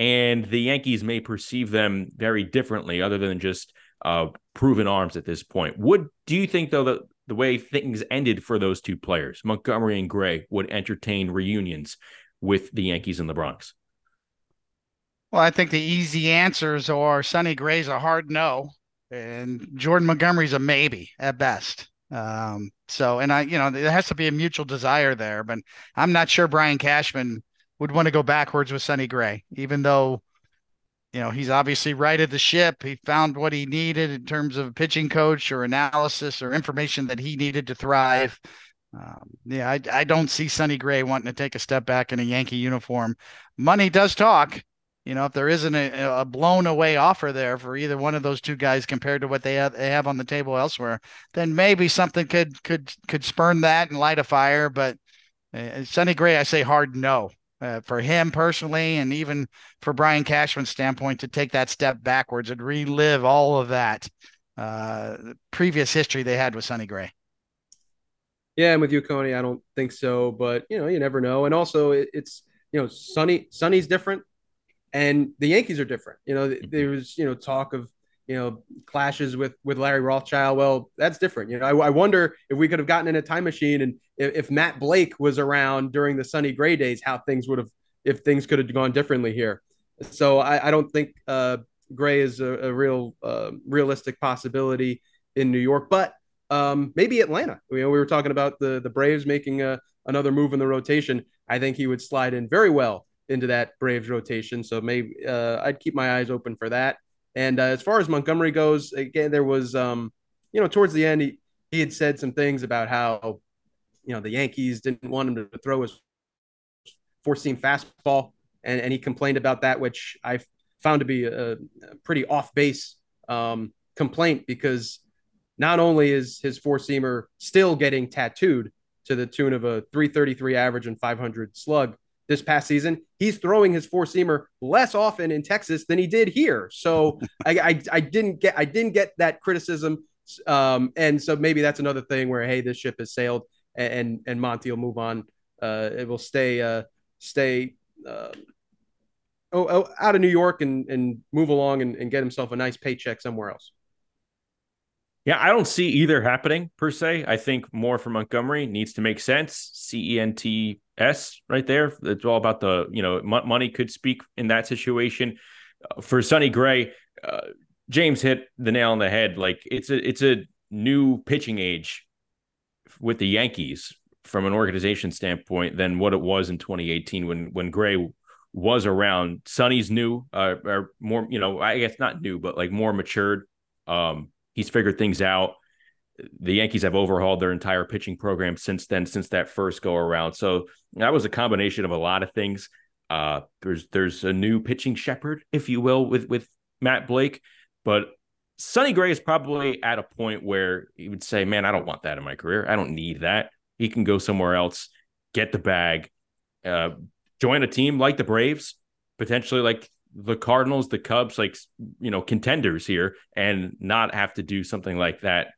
and the Yankees may perceive them very differently, other than just uh, proven arms at this point. Would do you think though that the way things ended for those two players, Montgomery and Gray, would entertain reunions with the Yankees in the Bronx? Well, I think the easy answers are Sonny Gray's a hard no, and Jordan Montgomery's a maybe at best. Um, so, and I, you know, there has to be a mutual desire there, but I'm not sure Brian Cashman would want to go backwards with Sonny Gray, even though, you know, he's obviously righted the ship. He found what he needed in terms of a pitching coach or analysis or information that he needed to thrive. Um, yeah, I, I don't see Sonny Gray wanting to take a step back in a Yankee uniform. Money does talk. You know, if there isn't a, a blown away offer there for either one of those two guys compared to what they have, they have on the table elsewhere, then maybe something could could could spurn that and light a fire. But uh, Sonny Gray, I say hard no uh, for him personally, and even for Brian Cashman's standpoint to take that step backwards and relive all of that uh, previous history they had with Sonny Gray. Yeah, I'm with you, Coney. I don't think so, but you know, you never know. And also, it, it's you know, Sonny Sonny's different, and the Yankees are different. You know, mm-hmm. there's you know talk of you know clashes with with Larry Rothschild. Well, that's different. You know, I, I wonder if we could have gotten in a time machine and if, if, Matt Blake was around during the Sonny Gray days, how things would have if things could have gone differently here. So I, I don't think uh, Gray is a, a real uh, realistic possibility in New York, but um, maybe Atlanta. You know, we were talking about the the Braves making a, another move in the rotation. I think he would slide in very well into that Braves rotation. So maybe uh, I'd keep my eyes open for that. And uh, as far as Montgomery goes, again, there was, um, you know, towards the end, he, he had said some things about how, you know, the Yankees didn't want him to throw his four seam fastball. And, and he complained about that, which I found to be a, a pretty off base um, complaint because not only is his four seamer still getting tattooed to the tune of a 333 average and 500 slug, this past season, he's throwing his four seamer less often in Texas than he did here. So I, I, I didn't get I didn't get that criticism, um, and so maybe that's another thing where hey, this ship has sailed, and and Monty will move on. Uh, it will stay uh, stay. Uh, oh, oh, out of New York and and move along and, and get himself a nice paycheck somewhere else. Yeah, I don't see either happening per se. I think more for Montgomery needs to make sense. C E N T S right there. It's all about the, you know, money could speak in that situation. Uh, for Sonny Gray, uh, James hit the nail on the head. Like it's a it's a new pitching age with the Yankees from an organization standpoint than what it was in 2018 when when Gray was around. Sonny's new, uh, or more, you know, I guess not new, but like more matured. Um, he's figured things out. The Yankees have overhauled their entire pitching program since then, since that first go around. So that was a combination of a lot of things. Uh, there's there's a new pitching shepherd, if you will, with with Matt Blake, but Sonny Gray is probably at a point where he would say, "Man, I don't want that in my career. I don't need that." he can go somewhere else, get the bag, uh, join a team like the Braves, potentially like the Cardinals, the Cubs, like you know contenders here, and not have to do something like that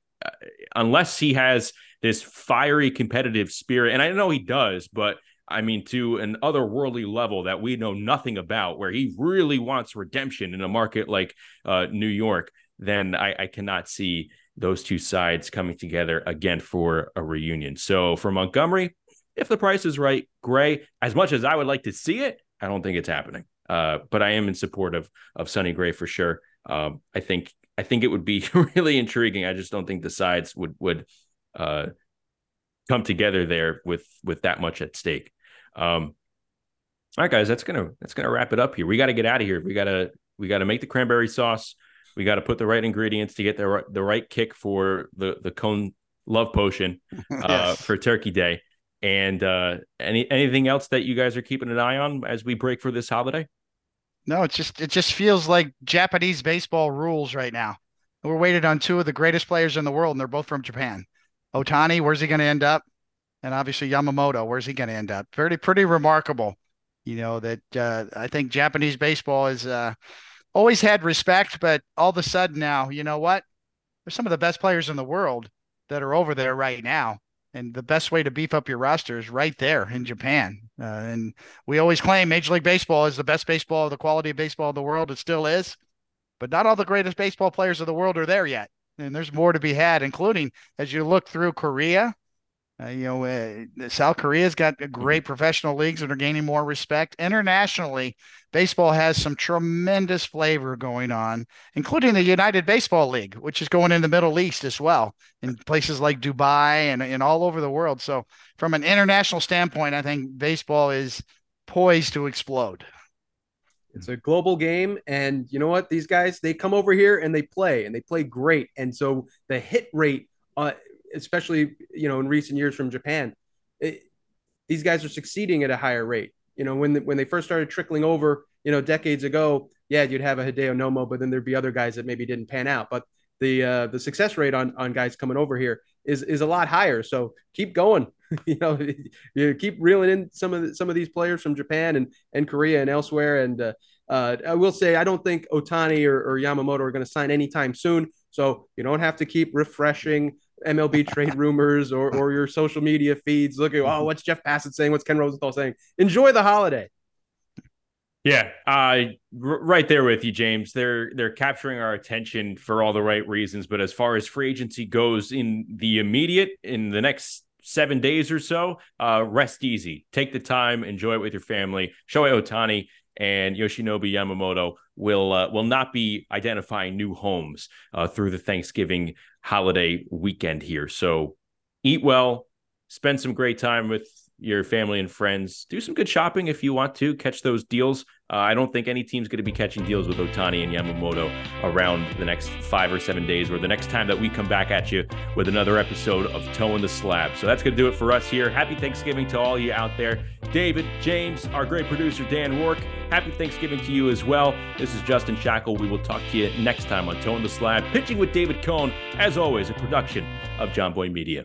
unless he has this fiery competitive spirit. And I know he does, but I mean, to an otherworldly level that we know nothing about, where he really wants redemption in a market like uh, New York, then I, I cannot see those two sides coming together again for a reunion. So for Montgomery, if the price is right, Gray, as much as I would like to see it, I don't think it's happening. Uh, but I am in support of of Sonny Gray for sure. Um, I think I think it would be really intriguing. I just don't think the sides would would uh, come together there with with that much at stake. Um, all right, guys, that's gonna that's gonna wrap it up here. We got to get out of here. We gotta we gotta make the cranberry sauce. We got to put the right ingredients to get the right, the right kick for the the cone love potion uh, yes. for Turkey Day. And uh, any anything else that you guys are keeping an eye on as we break for this holiday? No, it's just it just feels like Japanese baseball rules right now. We're waiting on two of the greatest players in the world, and they're both from Japan. Ohtani, where's he going to end up? And obviously Yamamoto, where's he going to end up? Pretty pretty remarkable. You know that uh, I think Japanese baseball is uh, always had respect, but all of a sudden now, you know what? There's some of the best players in the world that are over there right now. And the best way to beef up your roster is right there in Japan. Uh, and we always claim Major League Baseball is the best baseball, the quality of baseball in the world. It still is. But not all the greatest baseball players of the world are there yet. And there's more to be had, including as you look through Korea, uh, you know, uh, South Korea's got great professional leagues that are gaining more respect. Internationally, baseball has some tremendous flavor going on, including the United Baseball League, which is going in the Middle East as well, in places like Dubai and, and all over the world. So, from an international standpoint, I think baseball is poised to explode. It's a global game. And you know what? These guys, they come over here and they play and they play great. And so the hit rate, uh, especially you know in recent years from Japan, it, these guys are succeeding at a higher rate. You know when the, when they first started trickling over, you know decades ago, yeah, you'd have a Hideo Nomo, but then there'd be other guys that maybe didn't pan out. But the uh, the success rate on on guys coming over here is is a lot higher. So keep going. you know, you keep reeling in some of the, some of these players from Japan and and Korea and elsewhere. And uh, uh, I will say I don't think Ohtani or, or Yamamoto are going to sign anytime soon. So you don't have to keep refreshing MLB trade rumors or, or your social media feeds. Look at, oh, what's Jeff Passan saying? What's Ken Rosenthal saying? Enjoy the holiday. Yeah, uh, r- right there with you, James. They're they're capturing our attention for all the right reasons, but as far as free agency goes, in the immediate, in the next seven days or so, uh, rest easy. Take the time, enjoy it with your family. Shohei Ohtani and Yoshinobu Yamamoto will uh, will not be identifying new homes uh, through the Thanksgiving holiday weekend here. So eat well, spend some great time with your family and friends. Do some good shopping if you want to catch those deals. Uh, I don't think any team's going to be catching deals with Ohtani and Yamamoto around the next five or seven days or the next time that we come back at you with another episode of Toeing the Slab. So that's going to do it for us here. Happy Thanksgiving to all you out there. David, James, our great producer, Dan Rourke. Happy Thanksgiving to you as well. This is Justin Shackil. We will talk to you next time on Toeing the Slab. Pitching with David Cone, as always, a production of Jomboy Media.